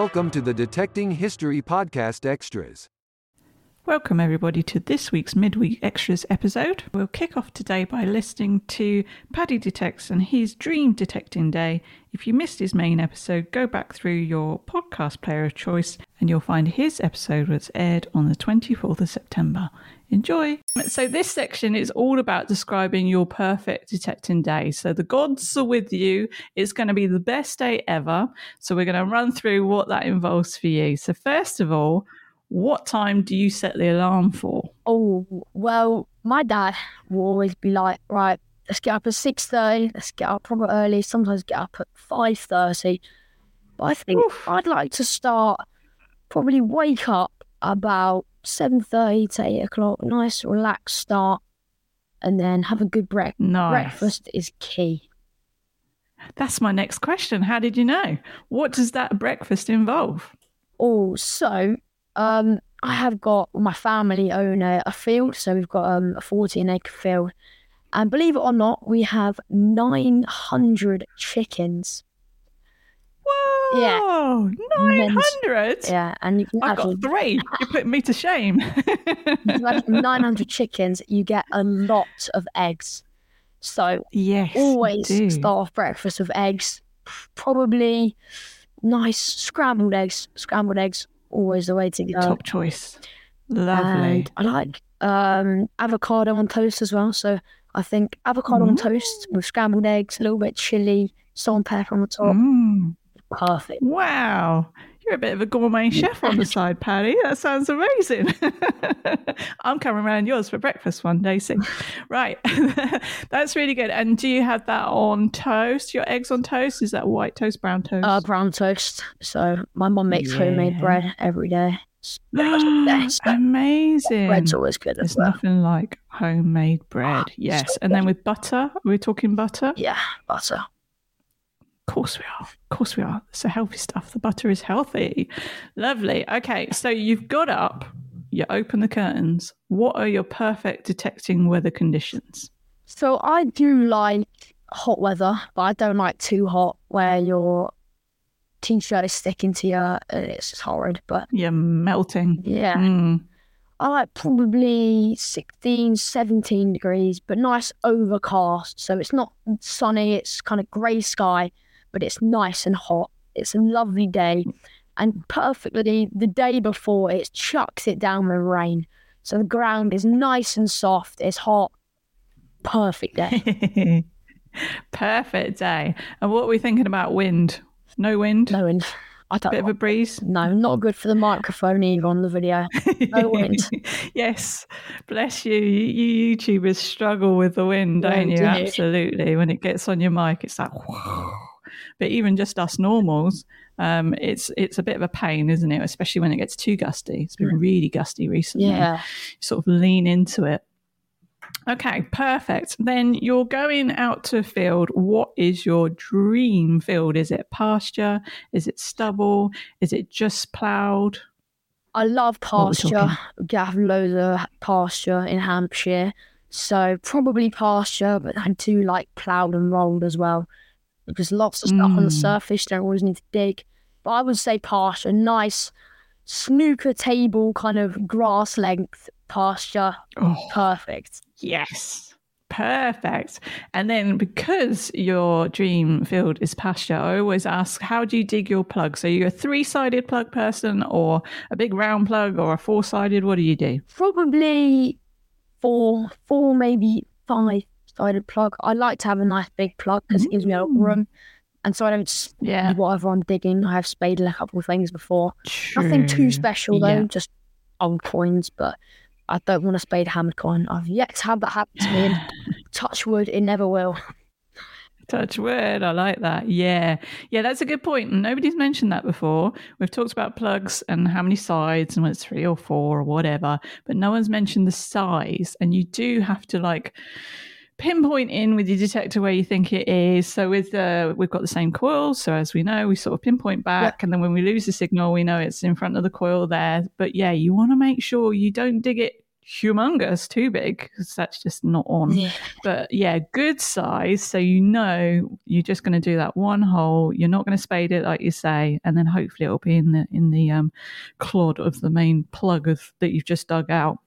Welcome to the Detecting History Podcast Extras. Welcome, everybody, to this week's Midweek Extras episode. We'll kick off today by listening to Paddy Detects and his Dream Detecting Day. If you missed his main episode, go back through your podcast player of choice and you'll find his episode was aired on the 24th of September. Enjoy! So, this section is all about describing your perfect detecting day. So, the gods are with you. It's going to be the best day ever. So, we're going to run through what that involves for you. So, first of all, what time do you set the alarm for? Oh well, my dad will always be like, right, let's get up at six thirty. Let's get up proper early. Sometimes get up at five thirty. But I think Oof. I'd like to start probably wake up about seven thirty to eight o'clock. Nice, relaxed start, and then have a good breakfast. Nice. Breakfast is key. That's my next question. How did you know? What does that breakfast involve? Oh, also, um, I have got my family own a, a field, so we've got um, a 14 acre field. And believe it or not, we have 900 chickens. Whoa! Yeah. Nine hundred. Yeah, and you can I've got three. You're putting me to shame. you can imagine 900 chickens, you get a lot of eggs. So yes. always start off breakfast with eggs, probably nice scrambled eggs. Scrambled eggs, always the way to go. Top choice. Lovely. And I like um, avocado on toast as well. So I think avocado on Mm. toast with scrambled eggs, a little bit chili, salt and pepper on the top. Mm. Perfect. Wow. You're a bit of a gourmet chef on the side, Paddy. That sounds amazing. I'm coming around yours for breakfast one day soon. Right. That's really good. And do you have that on toast? Your eggs on toast? Is that white toast, brown toast? Uh, brown toast. So my mom makes homemade bread every day. It's pretty much the best. Amazing. Bread's always good There's well. nothing like homemade bread. Yes. And then with butter, we're talking butter? Yeah, butter. Of course we are. Of course we are. It's a healthy stuff. The butter is healthy. Lovely. Okay, so you've got up, you open the curtains. What are your perfect detecting weather conditions? So I do like hot weather, but I don't like too hot where your t-shirt is sticking to you and it's just horrid. But You're melting. yeah, Mm. I like probably 16, 17 degrees, but nice overcast. So it's not sunny, it's kind of grey sky, but it's nice and hot. It's a lovely day. And perfectly, the day before, it chucks it down with rain. So the ground is nice and soft, it's hot. Perfect day. Perfect day. And what are we thinking about wind? No wind? No wind. I don't Bit of a breeze? No, not good for the microphone either on the video. No wind. yes, bless you. you. You YouTubers struggle with the wind, don't you? do. Absolutely. When it gets on your mic, it's like, but even just us normals, um, it's it's a bit of a pain, isn't it? Especially when it gets too gusty. It's been really gusty recently. Yeah. Sort of lean into it. Okay, perfect. Then you're going out to a field. What is your dream field? Is it pasture? Is it stubble? Is it just ploughed? I love pasture. We have loads of pasture in Hampshire. So probably pasture, but I do like ploughed and rolled as well. Because lots of stuff on the Mm. surface, don't always need to dig. But I would say pasture, nice snooker table kind of grass length pasture. Oh, Perfect. yes. Perfect. And then because your dream field is pasture, I always ask, how do you dig your plug? So you're a three sided plug person or a big round plug or a four sided? What do you do? Probably four, four, maybe five sided plug. I like to have a nice big plug because it gives me a lot of Mm. room. And so I don't Yeah. whatever I'm digging. I have spaded a couple of things before. Nothing too special though, Yeah. just old coins, but I don't want a spade hammered coin. I've yet to have that happen to me and touch wood, it never will. Touch wood. I like that. Yeah. Yeah, that's a good point. Nobody's mentioned that before. We've talked about plugs and how many sides and whether it's three or four or whatever, but no one's mentioned the size. And you do have to like pinpoint in with your detector where you think it is. So with the we've got the same coil, so as we know, we sort of pinpoint back, and then when we lose the signal, we know it's in front of the coil there. But yeah, you want to make sure you don't dig it humongous, too big, because that's just not on. Yeah. But yeah, good size. So you know you're just going to do that one hole. You're not going to spade it like you say, and then hopefully it'll be in the in the um, clod of the main plug of that you've just dug out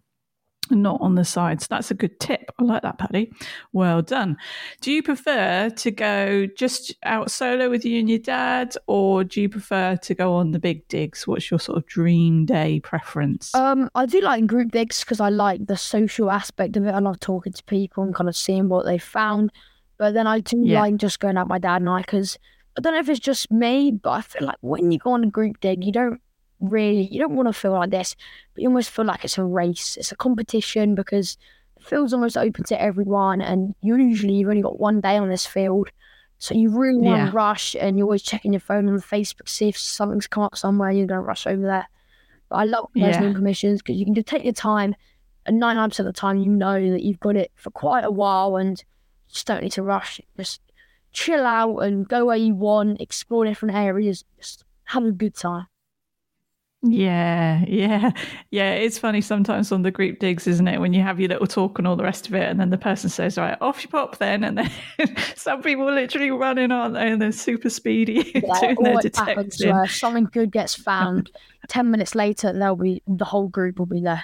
not on the sides. That's a good tip. I like that, Paddy. Well done. Do you prefer to go just out solo with you and your dad, or do you prefer to go on the big digs? What's your sort of dream day preference? Um, I do like group digs because I like the social aspect of it. I love talking to people and kind of seeing what they found. But then I do Yeah. like just going out with my dad and I because I don't know if it's just me, but I feel like when you go on a group dig, you don't really you don't want to feel like this, but you almost feel like it's a race, it's a competition because the field's almost open to everyone, and usually you've only got one day on this field. So you really want Yeah. to rush, and you're always checking your phone on Facebook, see if something's come up somewhere. You're going to rush over there. But I love Yeah. personal commissions because you can just take your time, and nine times of the time, you know that you've got it for quite a while, and you just don't need to rush. Just chill out and go where you want, explore different areas, just have a good time. Yeah, yeah, yeah. It's funny sometimes on the group digs, isn't it? When you have your little talk and all the rest of it, and then the person says, "Right, off you pop," then, and then some people literally running, aren't they? And they're super speedy Yeah, doing their always happens detecting. where something good gets found. Ten minutes later, they'll be the whole group will be there.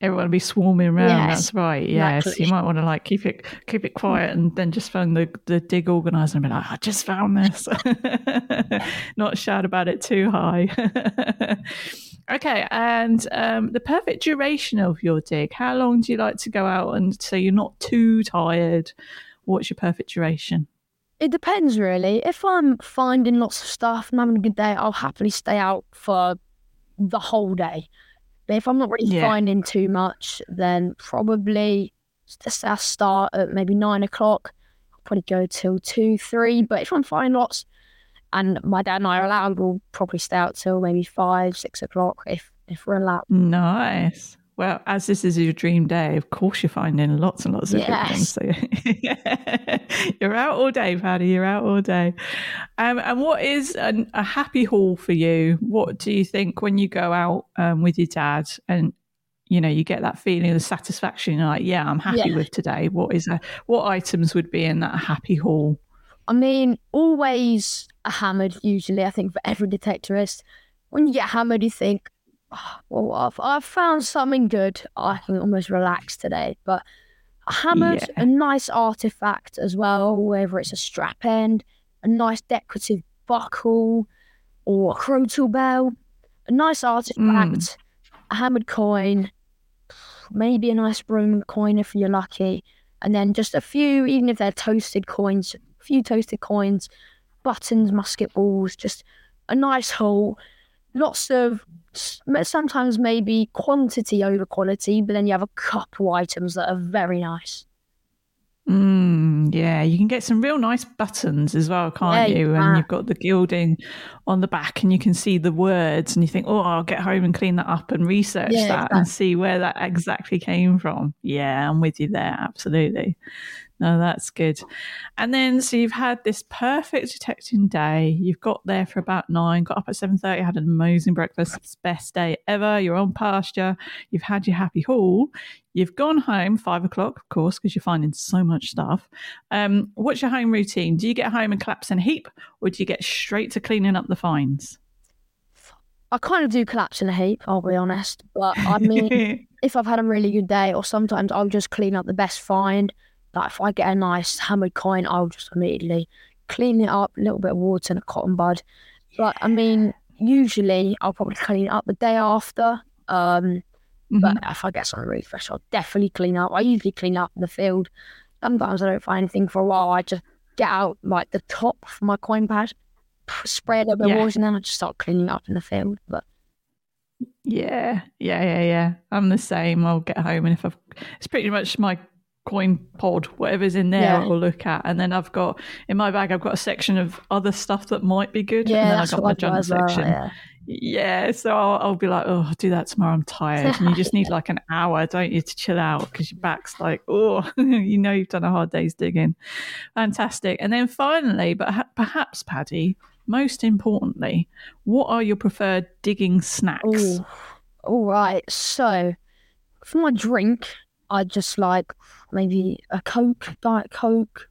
Everyone will be swarming around. Yes, That's right. Yes, exactly. you might want to like keep it keep it quiet, and then just phone the the dig organizer and be like, "I just found this." Not shout about it too high. okay, and um, the perfect duration of your dig. How long do you like to go out, and so you're not too tired? What's your perfect duration? It depends really. If I'm finding lots of stuff and having a good day, I'll happily stay out for the whole day. But if I'm not really Yeah. finding too much, then probably say I start at maybe nine o'clock. I'll probably go till two, three. But if I'm finding lots, and my dad and I are allowed, we'll probably stay out till maybe five, six o'clock if if we're allowed. Nice. Well, as this is your dream day, of course you're finding lots and lots of good ones. So you're out all day, Paddy. You're out all day. Um, and what is an, a happy haul for you? What do you think when you go out um, with your dad and you know you get that feeling of satisfaction? You're like, yeah, I'm happy Yeah. with today. What is a what items would be in that happy haul? I mean, always a hammered, usually, I think, for every detectorist. When you get hammered, you think, Oh, well, I've, I've found something good. I can almost relax today. But a hammered, Yeah. a nice artifact as well, whether it's a strap end, a nice decorative buckle, or a crotal bell, a nice artifact, mm. a hammered coin, maybe a nice Roman coin if you're lucky, and then just a few, even if they're toasted coins, a few toasted coins, buttons, musket balls, just a nice haul. Lots of sometimes maybe quantity over quality, but then you have a couple items that are very nice. Mm, yeah, you can get some real nice buttons as well, can't Yeah, you you? And can. you've got the gilding on the back, and you can see the words, and you think, "Oh, I'll get home and clean that up and research Yeah, that and see where that exactly came from." Yeah, I'm with you there, absolutely. No, that's good. And then, so you've had this perfect detecting day. You've got there for about nine, got up at seven thirty, had an amazing breakfast. It's best day ever. You're on pasture. You've had your happy haul. You've gone home five o'clock, of course, because you're finding so much stuff. Um, what's your home routine? Do you get home and collapse in a heap, or do you get straight to cleaning up the finds? I kind of do collapse in a heap, I'll be honest. But I mean, if I've had a really good day, or sometimes I'll just clean up the best find. Like if I get a nice hammered coin, I'll just immediately clean it up, a little bit of water and a cotton bud. But I mean, usually I'll probably clean it up the day after. Um, but if I get something really fresh, I'll definitely clean up. I usually clean up in the field. Sometimes I don't find anything for a while. I just get out like the top of my coin pad, spray a little bit Yeah. of water, and then I just start cleaning up in the field. But Yeah, yeah, yeah, yeah. I'm the same. I'll get home, and if I've, it's pretty much my coin pod, whatever's in there, Yeah. I'll look at, and then I've got in my bag, I've got a section of other stuff that might be good, yeah, and then I've got my junk as well. section. Yeah. Yeah, so I'll, I'll be like, oh, I'll do that tomorrow. I'm tired, and you just need like an hour, don't you, to chill out because your back's like, oh, you know, you've done a hard day's digging. Fantastic. And then finally, but ha- perhaps, Paddy, most importantly, what are your preferred digging snacks? Ooh. All right. So, for my drink, I just like maybe a Coke, Diet Coke,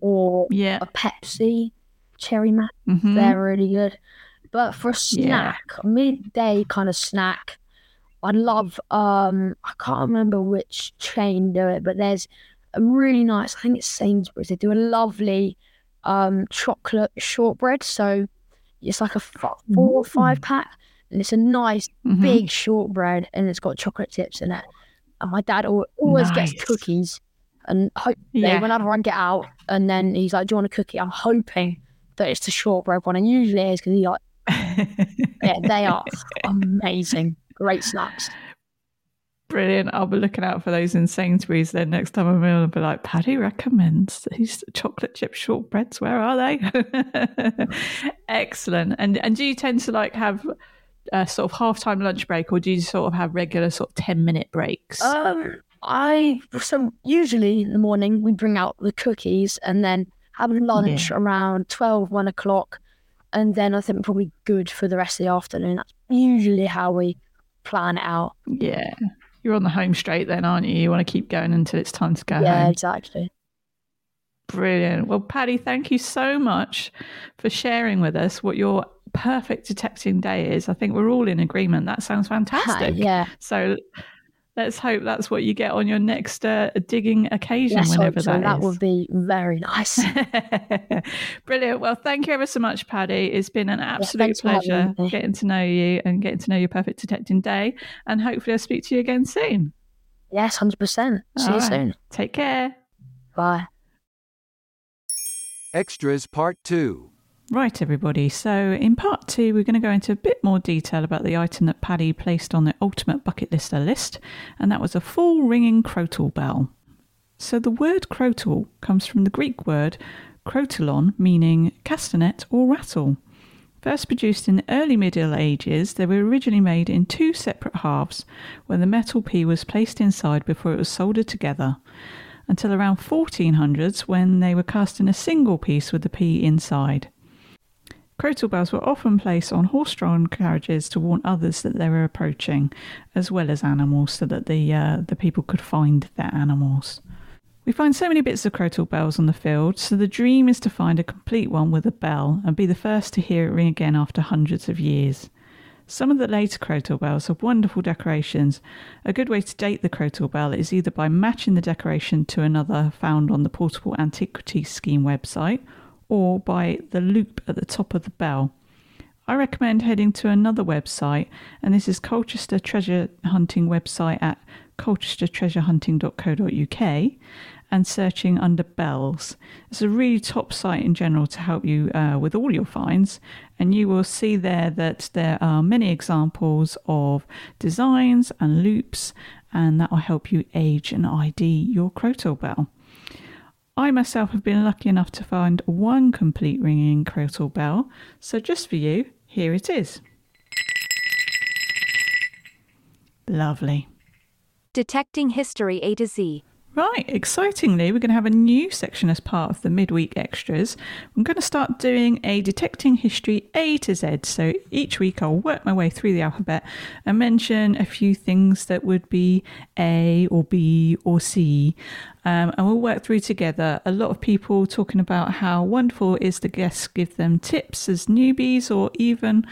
or Yeah. a Pepsi, Cherry Max. Mhm. They're really good. But for a Yeah. snack, a midday kind of snack, I love. Um, I can't remember which chain do it, but there's a really nice. I think it's Sainsbury's. They do a lovely um chocolate shortbread. So it's like a f- four or five pack, and it's a nice Mhm. big shortbread, and it's got chocolate tips in it. And my dad always Nice. gets cookies, and hopefully Yeah. whenever I get out, and then he's like, "Do you want a cookie?" I'm hoping that it's the shortbread one, and usually it is because he like, yeah, they are amazing, great snacks. Brilliant. I'll be looking out for those in Sainsbury's then next time I'm in. I'll be like, Paddy recommends these chocolate chip shortbreads. Where are they? Excellent. And and do you tend to like have a sort of half time lunch break or do you sort of have regular sort of 10 minute breaks? Um, I so usually in the morning we bring out the cookies and then have lunch around 12, 1 o'clock, and then I think probably good for the rest of the afternoon. That's usually how we plan it out. yeah. You're on the home straight then, aren't you? You want to keep going until it's time to go yeah, home. exactly. Brilliant. Well, Paddy, thank you so much for sharing with us what your perfect detecting day is. I think we're all in agreement. That sounds fantastic. yeah. So let's hope that's what you get on your next uh, digging occasion, Let's whenever hope so. that That is. would be very nice. Brilliant. Well, thank you ever so much, Paddy. It's been an absolute thanks for having pleasure getting to know you and getting to know your perfect detecting day. And hopefully, I'll speak to you again soon. yes, hundred percent. See All you right. soon. Take care. Bye. Extras Part 2. Right, everybody. So, in part two, we're going to go into a bit more detail about the item that Paddy placed on the ultimate bucket lister list, and that was a full ringing crotal bell. So, the word crotal comes from the Greek word crotalon, meaning castanet or rattle. First produced in the early Middle Ages, they were originally made in two separate halves, where the metal pea was placed inside before it was soldered together, until around 1400s when they were cast in a single piece with the pea inside. Crotal bells were often placed on horse-drawn carriages to warn others that they were approaching, as well as animals, so that the uh, the people could find their animals. We find so many bits of crotal bells on the field, so the dream is to find a complete one with a bell and be the first to hear it ring again after hundreds of years. Some of the later crotal bells have wonderful decorations. A good way to date the crotal bell is either by matching the decoration to another found on the Portable Antiquities Scheme website or by the loop at the top of the bell. I recommend heading to another website, and this is Colchester Treasure Hunting website at colchestertreasurehunting.co.uk and searching under bells. It's a really top site in general to help you uh, with all your finds, and you will see there that there are many examples of designs and loops, and that will help you age and ID your crotal bell. I myself have been lucky enough to find one complete ringing crotal bell, so just for you, here it is. Lovely. Detecting History A to Z. Right, excitingly, we're going to have a new section as part of the midweek extras. I'm going to start doing a detecting history A to Z. So each week I'll work my way through the alphabet and mention a few things that would be A or B or C. Um, and we'll work through together. A lot of people talking about how wonderful is the guests give them tips as newbies or even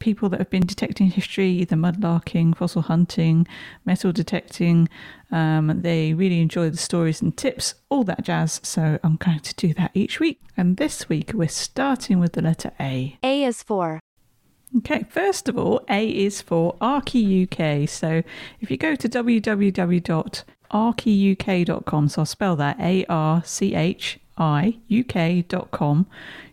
people that have been detecting history, either mudlarking, fossil hunting, metal detecting. Um, they really enjoy the stories and tips, all that jazz. So I'm going to do that each week. And this week we're starting with the letter A. A is for Okay, first of all, A is for ArchiUK. So if you go to www.archiuk.com, so I'll spell that A R C H I UK.com,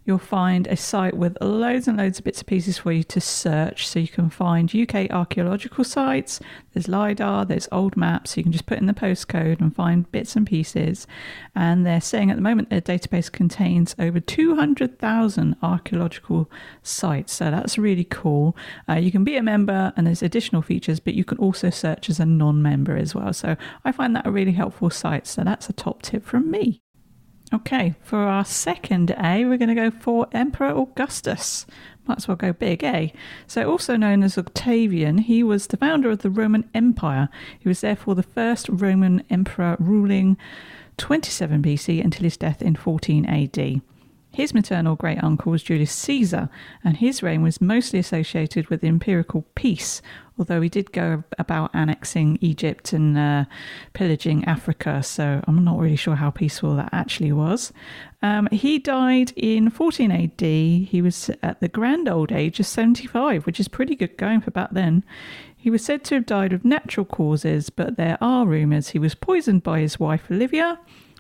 you'll find a site with loads and loads of bits and pieces for you to search. So you can find UK archaeological sites, there's LIDAR, there's old maps. You can just put in the postcode and find bits and pieces. And they're saying at the moment their database contains over 200,000 archaeological sites. So that's really cool. Uh, you can be a member and there's additional features, but you can also search as a non member as well. So I find that a really helpful site. So that's a top tip from me. Okay, for our second A, we're going to go for Emperor Augustus. Might as well go big, eh? So, also known as Octavian, he was the founder of the Roman Empire. He was therefore the first Roman emperor ruling 27 BC until his death in 14 AD. His maternal great uncle was Julius Caesar, and his reign was mostly associated with imperial peace, although he did go about annexing Egypt and uh, pillaging Africa, so I'm not really sure how peaceful that actually was. Um, he died in 14 AD. He was at the grand old age of 75, which is pretty good going for back then. He was said to have died of natural causes, but there are rumours he was poisoned by his wife Livia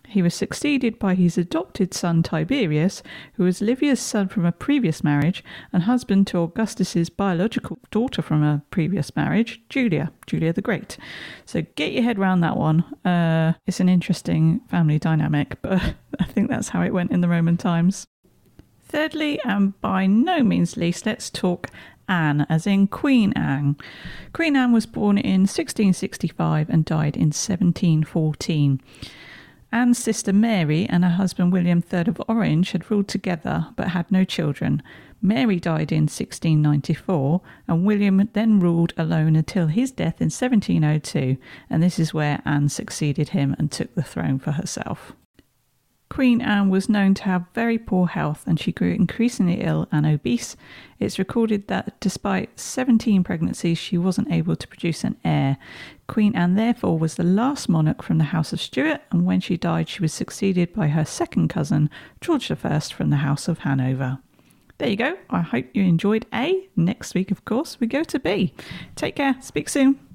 he was succeeded by his adopted son Tiberius, who was Livia's son from a previous marriage and husband to Augustus's biological daughter from a previous marriage, Julia, Julia the Great. So get your head round that one. Uh, it's an interesting family dynamic, but I think that's how it went in the Roman times. Thirdly, and by no means least, let's talk Anne, as in Queen Anne. Queen Anne was born in 1665 and died in 1714. Anne's sister Mary and her husband William III of Orange had ruled together but had no children. Mary died in 1694, and William then ruled alone until his death in 1702, and this is where Anne succeeded him and took the throne for herself. Queen Anne was known to have very poor health and she grew increasingly ill and obese. It's recorded that despite 17 pregnancies, she wasn't able to produce an heir. Queen Anne, therefore, was the last monarch from the House of Stuart, and when she died, she was succeeded by her second cousin, George I from the House of Hanover. There you go. I hope you enjoyed A. Next week, of course, we go to B. Take care. Speak soon.